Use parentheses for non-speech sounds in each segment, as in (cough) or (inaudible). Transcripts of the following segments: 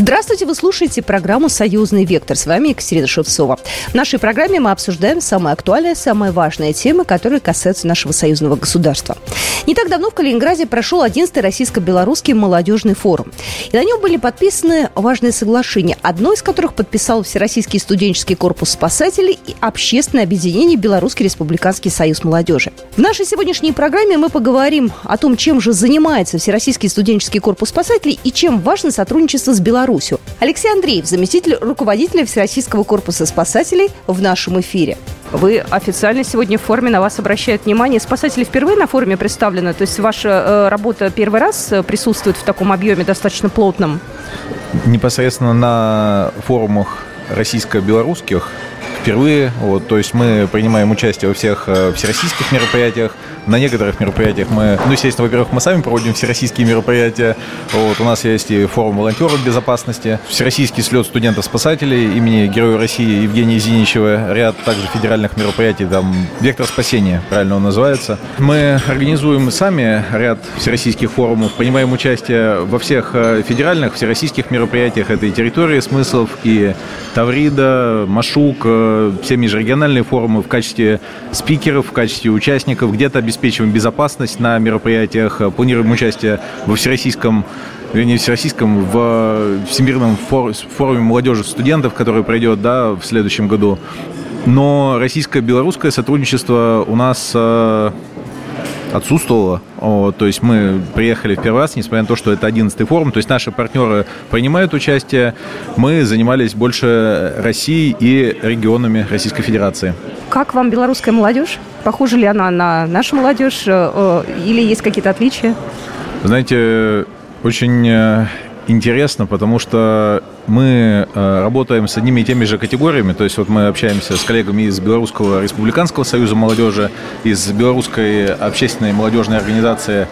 Здравствуйте, вы слушаете программу «Союзный вектор». С вами Екатерина Шевцова. В нашей программе мы обсуждаем самые актуальные, самые важные темы, которые касаются нашего союзного государства. Не так давно в Калининграде прошел 11-й российско-белорусский молодежный форум. И на нем были подписаны важные соглашения, одно из которых подписал Всероссийский студенческий корпус спасателей и Общественное объединение Белорусский республиканский союз молодежи. В нашей сегодняшней программе мы поговорим о том, чем же занимается Всероссийский студенческий корпус спасателей и чем важно сотрудничество с Беларусью Беларусью. Алексей Андреев, заместитель руководителя Всероссийского корпуса спасателей в нашем эфире. Вы официально сегодня в форме, на вас обращают внимание. Спасатели впервые на форуме представлены? То есть ваша э, работа первый раз э, присутствует в таком объеме достаточно плотном? Непосредственно на форумах российско-белорусских впервые. Вот, то есть мы принимаем участие во всех э, всероссийских мероприятиях. На некоторых мероприятиях мы, ну, естественно, во-первых, мы сами проводим всероссийские мероприятия. Вот, у нас есть и форум волонтеров безопасности, всероссийский слет студентов-спасателей имени Героя России Евгения Зиничева, ряд также федеральных мероприятий, там «Вектор спасения», правильно он называется. Мы организуем сами ряд всероссийских форумов, принимаем участие во всех э, федеральных, всероссийских мероприятиях. Это и территория смыслов, и Таврида, Машук, э, все межрегиональные форумы в качестве спикеров, в качестве участников. Где-то обеспечиваем безопасность на мероприятиях, планируем участие во всероссийском вернее, всероссийском, в Всемирном форуме молодежи студентов, который пройдет да, в следующем году. Но российско-белорусское сотрудничество у нас э, отсутствовало. Вот, то есть мы приехали в первый раз, несмотря на то, что это 11 форум. То есть наши партнеры принимают участие. Мы занимались больше Россией и регионами Российской Федерации. Как вам белорусская молодежь? Похожа ли она на нашу молодежь э, э, или есть какие-то отличия? Знаете, очень э, интересно, потому что мы э, работаем с одними и теми же категориями, то есть вот мы общаемся с коллегами из Белорусского республиканского союза молодежи, из Белорусской общественной молодежной организации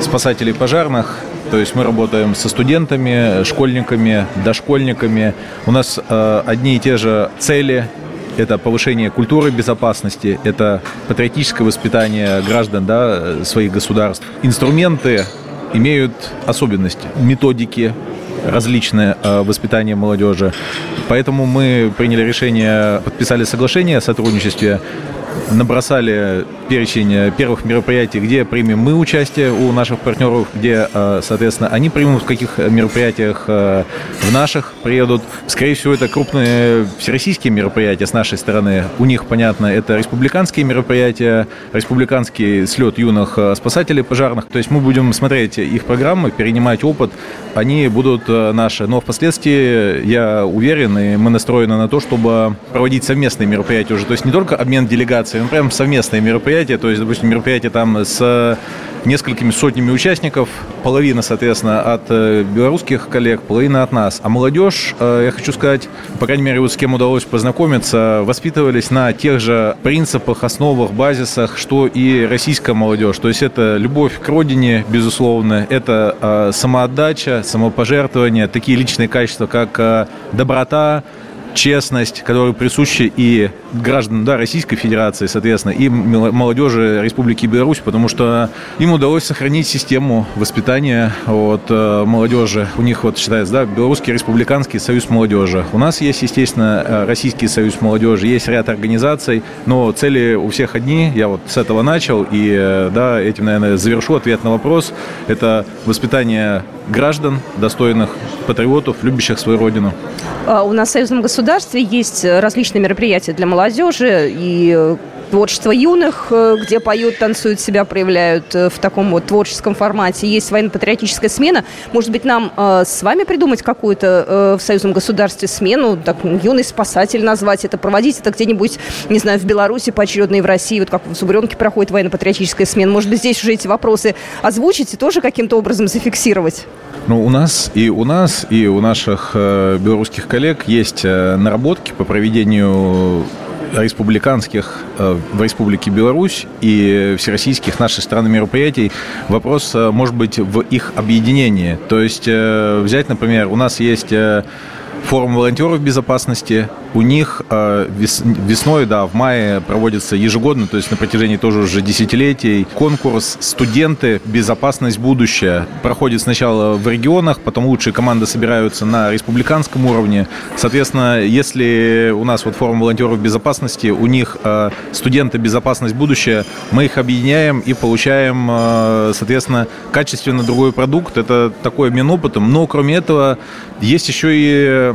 спасателей пожарных, то есть мы работаем со студентами, школьниками, дошкольниками. У нас э, одни и те же цели, это повышение культуры безопасности, это патриотическое воспитание граждан да, своих государств. Инструменты имеют особенности, методики различные э, воспитания молодежи. Поэтому мы приняли решение, подписали соглашение о сотрудничестве набросали перечень первых мероприятий, где примем мы участие у наших партнеров, где, э, соответственно, они примут в каких мероприятиях э, в наших приедут. Скорее всего, это крупные всероссийские мероприятия с нашей стороны. У них, понятно, это республиканские мероприятия, республиканский слет юных э, спасателей пожарных. То есть мы будем смотреть их программы, перенимать опыт. Они будут наши. Но впоследствии, я уверен, и мы настроены на то, чтобы проводить совместные мероприятия уже. То есть не только обмен делегациями, ну, прям совместные мероприятия. То есть, допустим, мероприятие там с несколькими сотнями участников, половина, соответственно, от э, белорусских коллег, половина от нас. А молодежь, э, я хочу сказать, по крайней мере, вот с кем удалось познакомиться, воспитывались на тех же принципах, основах, базисах, что и российская молодежь. То есть это любовь к родине, безусловно, это э, самоотдача, самопожертвование, такие личные качества, как доброта, честность, которая присуща и гражданам да, Российской Федерации, соответственно, и молодежи Республики Беларусь, потому что им удалось сохранить систему воспитания вот, э, молодежи. У них, вот считается, да, Белорусский Республиканский Союз молодежи. У нас есть, естественно, э, Российский Союз молодежи, есть ряд организаций, но цели у всех одни. Я вот с этого начал, и э, да, этим, наверное, завершу ответ на вопрос. Это воспитание граждан, достойных патриотов, любящих свою родину. А у нас в союзном государстве есть различные мероприятия для молодежи и творчество юных, э, где поют, танцуют, себя проявляют э, в таком вот творческом формате. Есть военно-патриотическая смена. Может быть, нам э, с вами придумать какую-то в союзном государстве смену, так, юный спасатель назвать это, проводить это где-нибудь, не знаю, в Беларуси поочередно и в России, вот как в Зубренке проходит военно-патриотическая смена. Может быть, здесь уже эти вопросы озвучить и тоже каким-то образом зафиксировать? Ну, у нас и у нас, и у наших белорусских коллег есть наработки по проведению республиканских э, в Республике Беларусь и всероссийских нашей страны мероприятий. Вопрос э, может быть в их объединении. То есть э, взять, например, у нас есть форум волонтеров безопасности – у них весной, да, в мае проводится ежегодно, то есть на протяжении тоже уже десятилетий, конкурс «Студенты. Безопасность. Будущее». Проходит сначала в регионах, потом лучшие команды собираются на республиканском уровне. Соответственно, если у нас вот форум волонтеров безопасности, у них студенты «Безопасность. Будущее», мы их объединяем и получаем, соответственно, качественно другой продукт. Это такой обмен опытом. Но, кроме этого, есть еще и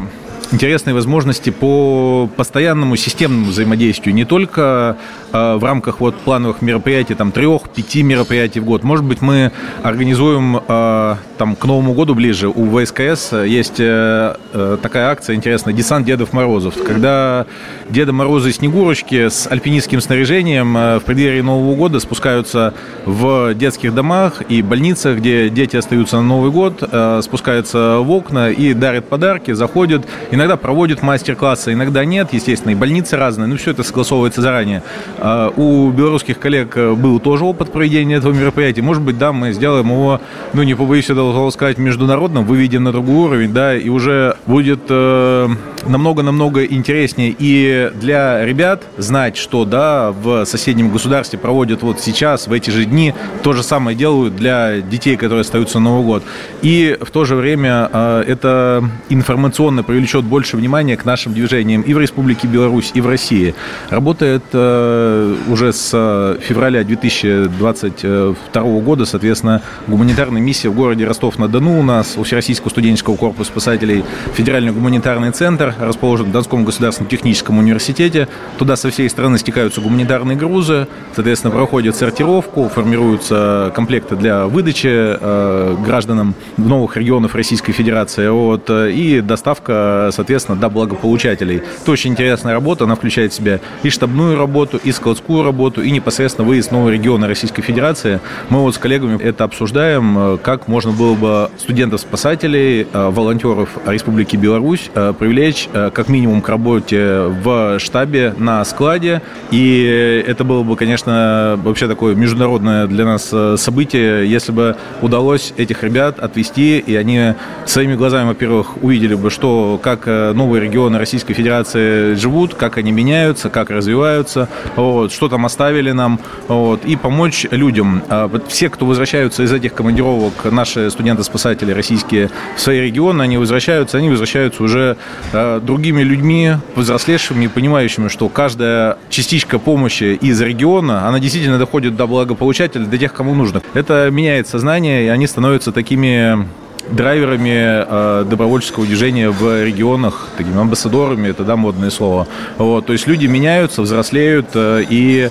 интересные возможности по постоянному системному взаимодействию, не только э, в рамках вот плановых мероприятий, там, трех-пяти мероприятий в год. Может быть, мы организуем э, там к Новому году ближе у ВСКС. Есть э, такая акция интересная «Десант Дедов Морозов», когда Деда Морозы и Снегурочки с альпинистским снаряжением в преддверии Нового года спускаются в детских домах и больницах, где дети остаются на Новый год, спускаются в окна и дарят подарки, заходят Иногда проводят мастер-классы, иногда нет, естественно, и больницы разные, но все это согласовывается заранее. А, у белорусских коллег э, был тоже опыт проведения этого мероприятия. Может быть, да, мы сделаем его, ну, не побоюсь этого сказать, международным, выведем на другой уровень, да, и уже будет э, намного-намного интереснее и для ребят знать, что, да, в соседнем государстве проводят вот сейчас, в эти же дни, то же самое делают для детей, которые остаются на Новый год. И в то же время э, это информационно привлечет больше внимания к нашим движениям и в Республике Беларусь, и в России. Работает э, уже с э, февраля 2022 года, соответственно, гуманитарная миссия в городе Ростов-на-Дону у нас, у Всероссийского студенческого корпуса спасателей, Федеральный гуманитарный центр, расположен в Донском государственном техническом университете. Туда со всей страны стекаются гуманитарные грузы, соответственно, проходят сортировку, формируются комплекты для выдачи э, гражданам новых регионов Российской Федерации, вот, и доставка соответственно, до благополучателей. Это очень интересная работа, она включает в себя и штабную работу, и складскую работу, и непосредственно выезд в новые регионы Российской Федерации. Мы вот с коллегами это обсуждаем, э, как можно было бы студентов-спасателей, э, волонтеров Республики Беларусь э, привлечь как минимум к работе в штабе на складе. И это было бы, конечно, вообще такое международное для нас событие, если бы удалось этих ребят отвести, и они своими глазами, во-первых, увидели бы, что как Э, новые регионы Российской Федерации живут, как они меняются, как развиваются, вот, что там оставили нам, вот, и помочь людям. А все, кто возвращаются из этих командировок, наши студенты-спасатели российские в свои регионы, они возвращаются, они возвращаются уже э, другими людьми, взрослевшими, понимающими, что каждая частичка помощи из региона, она действительно доходит до благополучателя, до тех, кому нужно. Это меняет сознание, и они становятся такими драйверами э, добровольческого движения в регионах, такими амбассадорами, это да, модное слово. Вот, то есть люди меняются, взрослеют э, и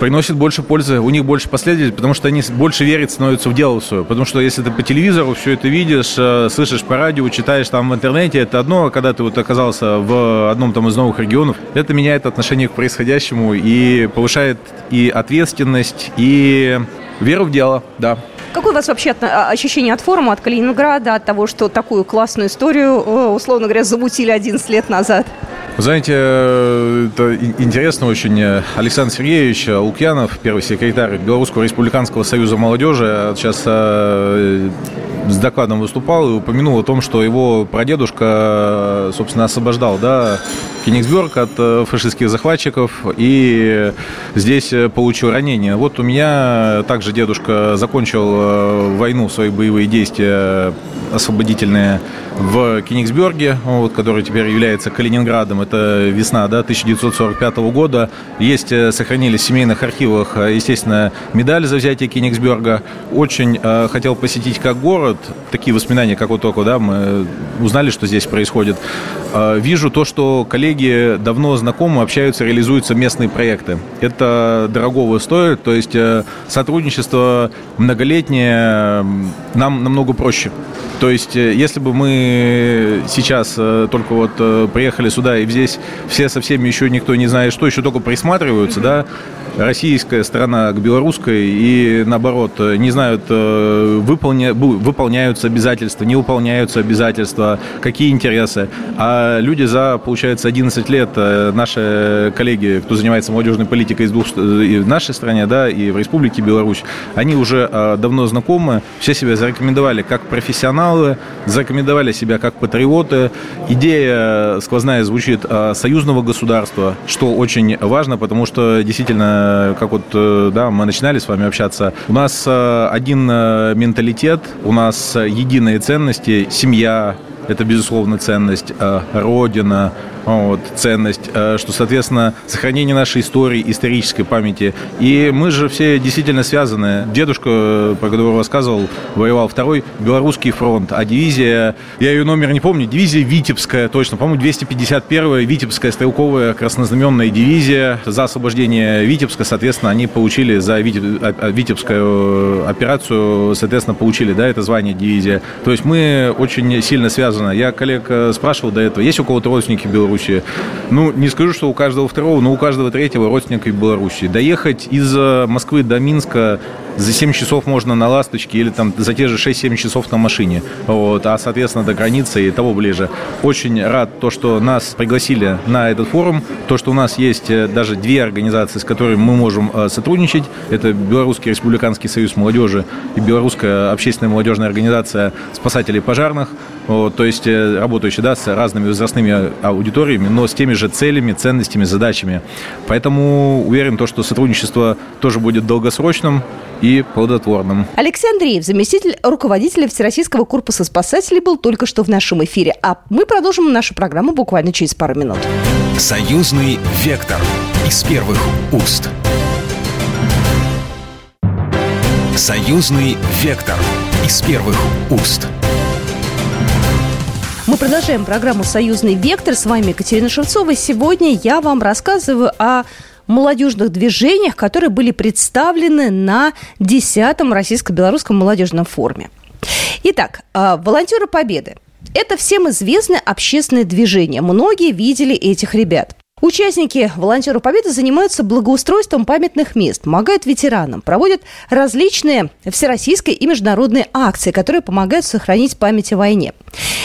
приносят больше пользы, у них больше последователей, потому что они больше верят, становятся в дело свое. Потому что если ты по телевизору все это видишь, э, слышишь по радио, читаешь там в интернете, это одно, а когда ты вот оказался в одном там из новых регионов, это меняет отношение к происходящему и повышает и ответственность, и веру в дело, да. Какое у вас вообще а, ощущение от форума, от Калининграда, от того, что такую классную историю, условно говоря, замутили 11 лет назад? знаете, э, это интересно очень. Александр Сергеевич Лукьянов, первый секретарь Белорусского республиканского союза молодежи, сейчас э, с докладом выступал и упомянул о том, что его прадедушка, собственно, освобождал, да, Кенигсберг от э, фашистских захватчиков и здесь получил ранение. Вот у меня также дедушка закончил войну, свои боевые действия освободительные в Кенигсберге, вот, который теперь является Калининградом. Это весна да, 1945 года. Есть, э, сохранились в семейных архивах, э, естественно, медаль за взятие Кенигсберга. Очень э, хотел посетить как город. Такие воспоминания, как вот только да, мы узнали, что здесь происходит. Э, вижу то, что коллеги давно знакомы, общаются, реализуются местные проекты. Это дорогого стоит, то есть э, сотрудничество многолетнее нам намного проще. То есть, э, если бы мы сейчас э, только вот э, приехали сюда, и здесь все со всеми еще никто не знает, что еще только присматриваются, да, российская сторона к белорусской и наоборот не знают, выполня, выполняются обязательства, не выполняются обязательства, какие интересы. А люди за, получается, 11 лет, наши коллеги, кто занимается молодежной политикой из двух, и в нашей стране, да, и в Республике Беларусь, они уже давно знакомы, все себя зарекомендовали как профессионалы, зарекомендовали себя как патриоты. Идея сквозная звучит союзного государства, что очень важно, потому что действительно, как вот э, да, мы начинали с вами общаться, у нас э, один э, менталитет, у нас единые ценности, семья, это, безусловно, ценность, родина, вот, ценность, э, что, соответственно, сохранение нашей истории, исторической памяти. И мы же все действительно связаны. Дедушка, про которого рассказывал, воевал второй Белорусский фронт, а дивизия, я ее номер не помню, дивизия Витебская, точно, по-моему, 251-я Витебская стрелковая краснознаменная дивизия. За освобождение Витебска, соответственно, они получили за Витебскую операцию, соответственно, получили, да, это звание дивизия. То есть мы очень сильно связаны. Я коллег э, спрашивал до этого, есть у кого-то родственники в? Беларуси. Ну, не скажу, что у каждого второго, но у каждого третьего родственника в Беларуси. Доехать из э, Москвы до Минска за 7 часов можно на «Ласточке» или там за те же 6-7 часов на машине. Вот, а, соответственно, до границы и того ближе. Очень рад то, что нас пригласили на этот форум, то, что у нас есть э, даже две организации, с которыми мы можем э, сотрудничать. Это Белорусский республиканский союз молодежи и Белорусская общественная молодежная организация спасателей пожарных. Вот, то есть э, работающие да, с разными возрастными аудиториями, но с теми же целями, ценностями, задачами. Поэтому уверен, то, что сотрудничество тоже будет долгосрочным и плодотворным. Алексей Андреев, заместитель руководителя Всероссийского корпуса спасателей, был только что в нашем эфире. А мы продолжим нашу программу буквально через пару минут. Союзный вектор из первых уст. Союзный вектор из первых уст. Мы продолжаем программу «Союзный вектор». С вами Екатерина Шевцова. Сегодня я вам рассказываю о молодежных движениях, которые были представлены на 10-м Российско-Белорусском молодежном форуме. Итак, а, волонтеры Победы. Это всем известное общественное движение. Многие видели этих ребят. Участники волонтеры Победы занимаются благоустройством памятных мест, помогают ветеранам, проводят различные всероссийские и международные акции, которые помогают сохранить память о войне.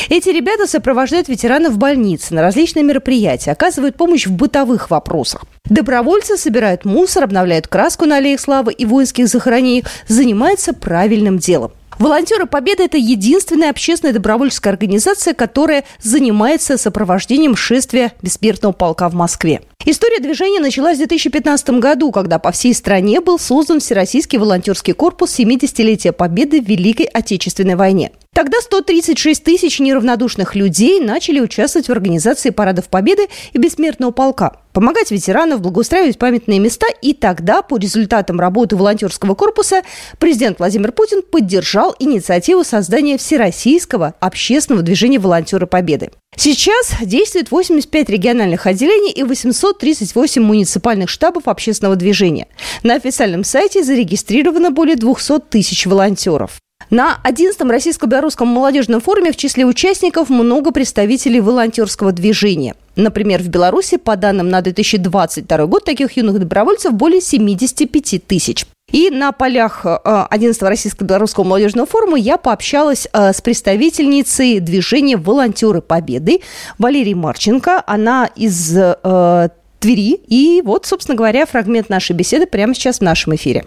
Эти ребята сопровождают ветеранов в больнице, на различные мероприятия, оказывают помощь в бытовых вопросах. Добровольцы собирают мусор, обновляют краску на аллеях славы и воинских захоронениях, занимаются правильным делом. Волонтеры Победы – это единственная общественная добровольческая организация, которая занимается сопровождением шествия бессмертного полка в Москве. История движения началась в 2015 году, когда по всей стране был создан Всероссийский волонтерский корпус 70-летия Победы в Великой Отечественной войне. Тогда 136 тысяч неравнодушных людей начали участвовать в организации парадов Победы и Бессмертного полка, помогать ветеранам, благоустраивать памятные места. И тогда, по результатам работы волонтерского корпуса, президент Владимир Путин поддержал инициативу создания Всероссийского общественного движения «Волонтеры Победы». Сейчас действует 85 региональных отделений и 838 муниципальных штабов общественного движения. На официальном сайте зарегистрировано более 200 тысяч волонтеров. На 11-м Российско-Белорусском молодежном форуме в числе участников много представителей волонтерского движения. Например, в Беларуси, по данным на 2022 год, таких юных добровольцев более 75 тысяч. И на полях 11-го э, Российско-Белорусского молодежного форума я пообщалась э, с представительницей движения «Волонтеры Победы» Валерией Марченко. Она из э, Твери. И вот, собственно говоря, фрагмент нашей беседы прямо сейчас в нашем эфире.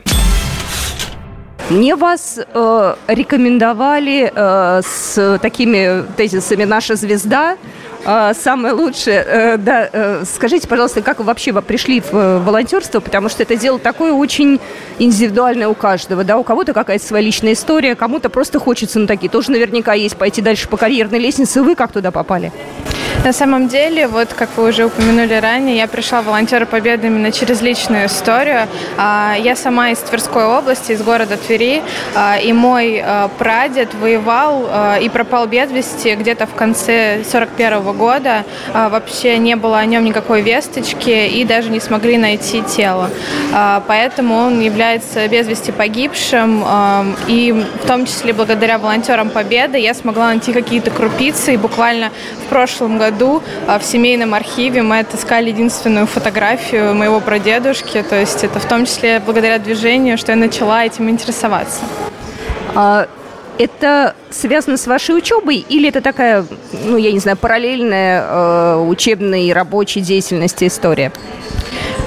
Мне вас э, рекомендовали э, с такими тезисами «Наша звезда», самое лучшее. Э, да, э, скажите, пожалуйста, как вы вообще пришли в э, волонтерство, потому что это дело такое очень индивидуальное у каждого, да, у кого-то какая-то своя личная история, кому-то просто хочется, ну, такие тоже наверняка есть, пойти дальше по карьерной лестнице. Вы как туда попали? На самом деле, вот как вы уже упомянули ранее, я пришла в волонтеры Победы именно через личную историю. А, я сама из Тверской области, из города Твери, а, и мой а, прадед воевал и пропал без вести где-то в конце 41 года. Вообще не было о нем никакой весточки и даже не смогли найти тело. Поэтому он является без вести погибшим. И в том числе благодаря волонтерам Победы я смогла найти какие-то крупицы. И буквально в прошлом году году в семейном архиве мы отыскали единственную фотографию моего прадедушки. То есть это в том числе благодаря движению, что я начала этим интересоваться. А это связано с вашей учебой или это такая, ну, я не знаю, параллельная э, учебной и рабочей деятельности история?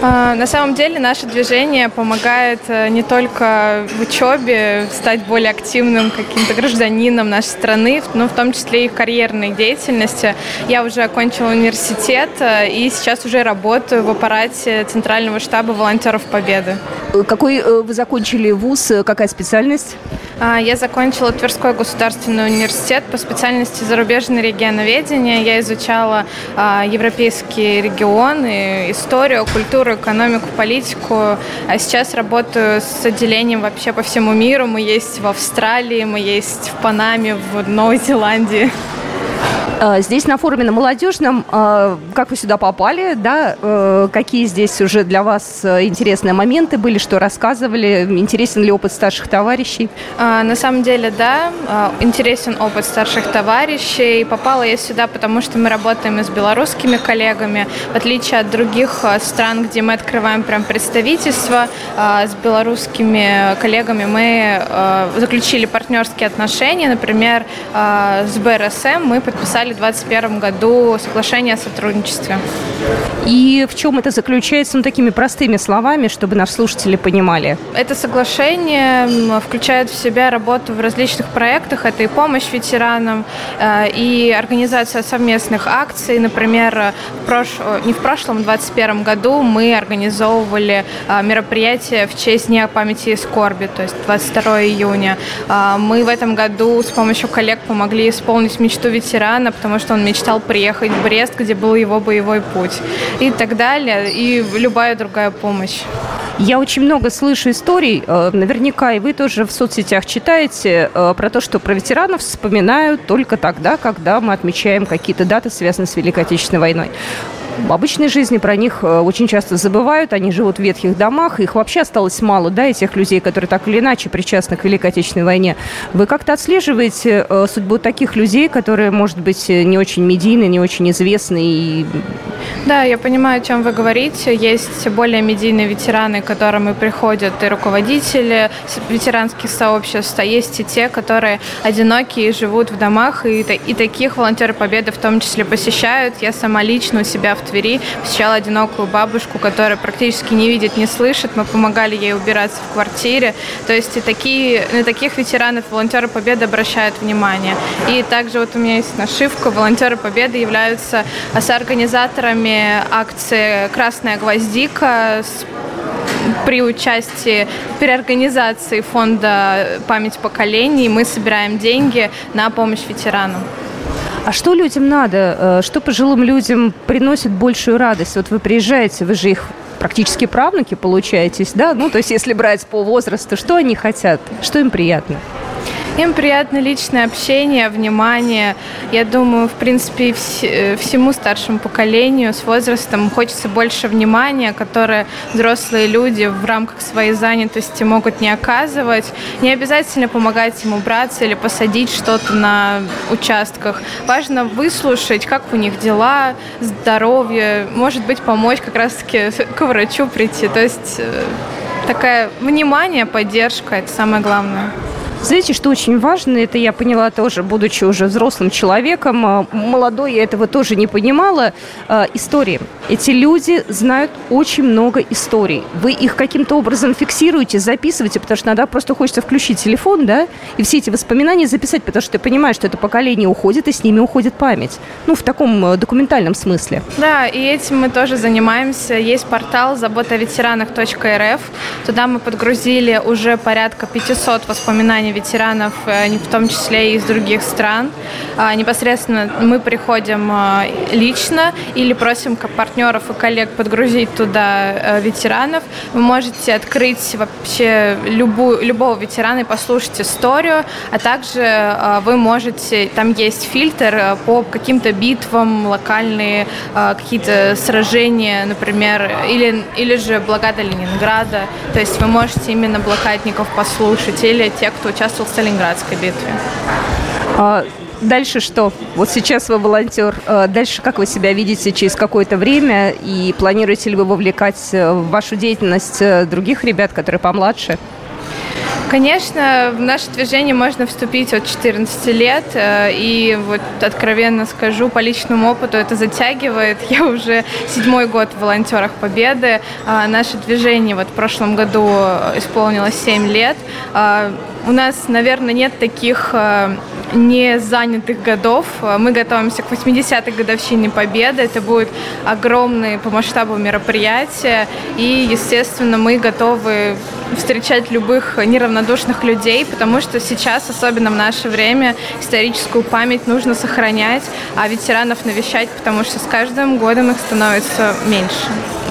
А, на самом деле наше движение помогает э, не только в учебе стать более активным каким-то гражданином нашей страны, но в том числе и в карьерной деятельности. Я уже окончила университет э, и сейчас уже работаю в аппарате Центрального штаба волонтеров Победы. Какой э, вы закончили вуз, какая специальность? А, я закончила Тверской государственный университет по специальности зарубежное регионоведение. Я изучала а, европейские регионы, историю, культуру, экономику, политику. А сейчас работаю с отделением вообще по всему миру. Мы есть в Австралии, мы есть в Панаме, в Новой Зеландии. А, здесь на форуме на молодежном, а, как вы сюда попали, да, э, какие здесь уже для вас э, интересные моменты были, что рассказывали, интересен ли опыт старших товарищей? А, на самом деле, да, интересен опыт старших товарищей. Попала я сюда, потому что мы работаем с белорусскими коллегами, в отличие от других стран, где мы открываем прям представительство, с белорусскими коллегами мы заключили партнерские отношения, например, с БРСМ мы подписали в 2021 году соглашение о сотрудничестве. И в чем это заключается, ну, такими простыми словами, чтобы наши слушатели понимали? Это соглашение включает в себя работу в различных проектах. Это и помощь ветеранам, э, и организация совместных акций. Например, в прош... не в прошлом, в 2021 году мы организовывали э, мероприятие в честь Дня памяти и скорби, то есть 22 июня. Э, мы в этом году с помощью коллег помогли исполнить мечту ветерана, потому что он мечтал приехать в Брест, где был его боевой путь и так далее, и любая другая помощь. Я очень много слышу историй, э, наверняка и вы тоже в соцсетях читаете, э, про то, что про ветеранов вспоминают только тогда, когда мы отмечаем какие-то даты, связанные с Великой Отечественной войной обычной жизни про них э, очень часто забывают. Они живут в ветхих домах. Их вообще осталось мало, да, этих людей, которые так или иначе причастны к Великой Отечественной войне. Вы как-то отслеживаете э, судьбу таких людей, которые, может быть, не очень медийны, не очень известны? И... Да, я понимаю, о чем вы говорите. Есть более медийные ветераны, к которым и приходят и руководители ветеранских сообществ, а есть и те, которые одинокие живут в домах, и, и таких волонтеры Победы в том числе посещают. Я сама лично у себя в Твери, посещала одинокую бабушку, которая практически не видит, не слышит. Мы помогали ей убираться в квартире. То есть и такие, на таких ветеранов волонтеры Победы обращают внимание. И также вот у меня есть нашивка. Волонтеры Победы являются соорганизаторами акции «Красная гвоздика» с при участии переорганизации фонда «Память поколений» мы собираем деньги на помощь ветеранам. А что людям надо? Э, что пожилым людям приносит большую радость? Вот вы приезжаете, вы же их практически правнуки получаетесь, да? Ну, то есть если брать по возрасту, что они хотят? Что им приятно? Им приятно личное общение, внимание. Я думаю, в принципе, вс э, всему старшему поколению с возрастом хочется больше внимания, которое взрослые люди в рамках своей занятости могут не оказывать. Не обязательно помогать им убраться или посадить что-то на участках. Важно выслушать, как у них дела, здоровье, может быть, помочь как раз-таки (laughs) к врачу прийти. То есть э, такая внимание, поддержка – это самое главное. Знаете, что очень важно, это я поняла тоже, будучи уже взрослым человеком, а, молодой я этого тоже не понимала, а, истории. Эти люди знают очень много историй. Вы их каким-то образом фиксируете, записываете, потому что иногда просто хочется включить телефон, да, и все эти воспоминания записать, потому что ты понимаешь, что это поколение уходит, и с ними уходит память. Ну, в таком э, документальном смысле. Да, и этим мы тоже занимаемся. Есть портал забота ветеранах.рф. Туда мы подгрузили уже порядка 500 воспоминаний ветеранов, э, в том числе и из других стран. А, непосредственно мы приходим э, лично или просим партнеров и коллег подгрузить туда э, ветеранов. Вы можете открыть вообще любую, любого ветерана и послушать историю, а также вы можете, там есть фильтр по каким-то битвам, локальные какие-то сражения, например, или, или же блокада Ленинграда. То есть вы можете именно блокадников послушать или те, кто участвовал участвовал в Сталинградской битве. А, дальше что? Вот сейчас вы волонтер. Э, дальше как вы себя видите через какое-то время? И планируете ли вы вовлекать э, в вашу деятельность э, других ребят, которые помладше? Конечно, в наше движение можно вступить от 14 лет, и вот откровенно скажу, по личному опыту это затягивает. (laughs) Я уже седьмой год в волонтерах Победы. Наше движение вот в прошлом году исполнилось 7 лет. У нас, наверное, нет таких не занятых годов. Мы готовимся к 80-й годовщине Победы. Это будет огромное по масштабу мероприятие. И, естественно, мы готовы встречать любых неравнодушных людей, потому что сейчас, особенно в наше время, историческую память нужно сохранять, а ветеранов навещать, потому что с каждым годом их становится меньше.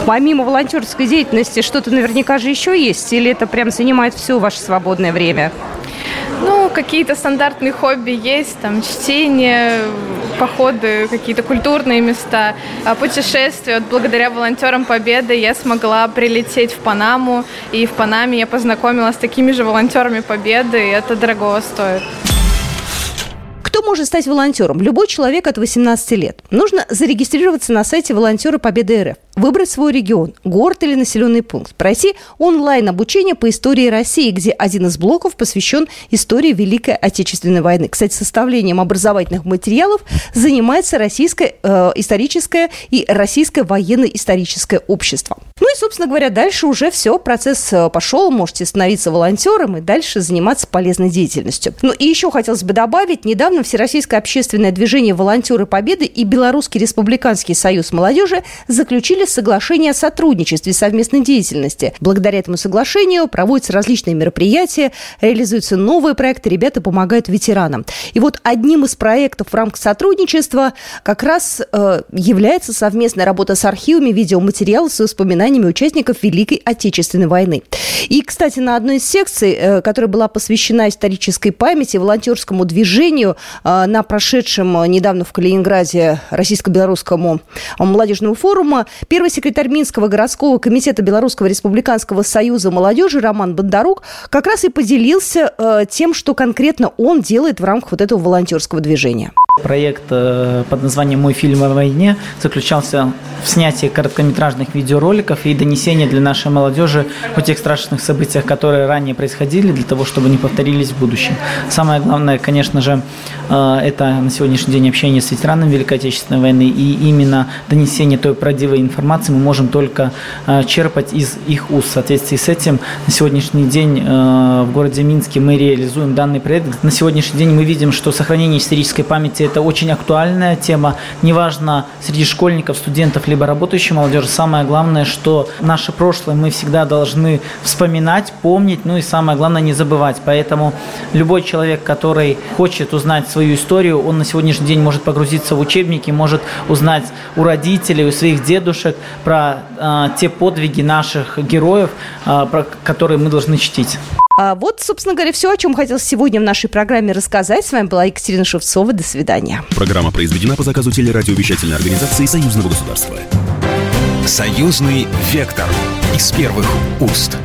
Помимо волонтерской деятельности, что-то наверняка же еще есть? Или это прям занимает все ваше свободное время? Какие-то стандартные хобби есть, там, чтение, походы, какие-то культурные места, а путешествия. Вот благодаря волонтерам Победы я смогла прилететь в Панаму, и в Панаме я познакомилась с такими же волонтерами Победы, и это дорого стоит. Кто может стать волонтером? Любой человек от 18 лет. Нужно зарегистрироваться на сайте волонтеры Победы РФ выбрать свой регион, город или населенный пункт, пройти онлайн-обучение по истории России, где один из блоков посвящен истории Великой Отечественной войны. Кстати, составлением образовательных материалов занимается Российское э, историческое и Российское военно-историческое общество. Ну и, собственно говоря, дальше уже все, процесс э, пошел, можете становиться волонтером и дальше заниматься полезной деятельностью. Ну и еще хотелось бы добавить, недавно Всероссийское общественное движение «Волонтеры Победы» и Белорусский республиканский союз молодежи заключили заключили соглашение о сотрудничестве и совместной деятельности. Благодаря этому соглашению проводятся различные мероприятия, реализуются новые проекты, ребята помогают ветеранам. И вот одним из проектов в рамках сотрудничества как раз э, является совместная работа с архивами видеоматериалов с воспоминаниями участников Великой Отечественной войны. И, кстати, на одной из секций, э, которая была посвящена исторической памяти, волонтерскому движению э, на прошедшем недавно в Калининграде Российско-Белорусскому молодежному форума, Первый секретарь Минского городского комитета Белорусского республиканского союза молодежи Роман Бондарук как раз и поделился э, тем, что конкретно он делает в рамках вот этого волонтерского движения. Проект э, под названием «Мой фильм о войне» заключался в снятии короткометражных видеороликов и донесении для нашей молодежи о тех страшных событиях, которые ранее происходили, для того, чтобы не повторились в будущем. Самое главное, конечно же, э, это на сегодняшний день общение с ветеранами Великой Отечественной войны и именно донесение той правдивой информации мы можем только э, черпать из их уст. В соответствии с этим на сегодняшний день в городе Минске мы реализуем данный проект. На сегодняшний день мы видим, что сохранение исторической памяти это очень актуальная тема. Неважно, среди школьников, студентов, либо работающей молодежи, самое главное, что наше прошлое мы всегда должны вспоминать, помнить, ну и самое главное, не забывать. Поэтому любой человек, который хочет узнать свою историю, он на сегодняшний день может погрузиться в учебники, может узнать у родителей, у своих дедушек про э, те подвиги наших героев, э, про которые мы должны чтить. А вот, собственно говоря, все, о чем хотел сегодня в нашей программе рассказать. С вами была Екатерина Шевцова. До свидания. Программа произведена по заказу телерадиовещательной организации Союзного государства. Союзный вектор из первых уст.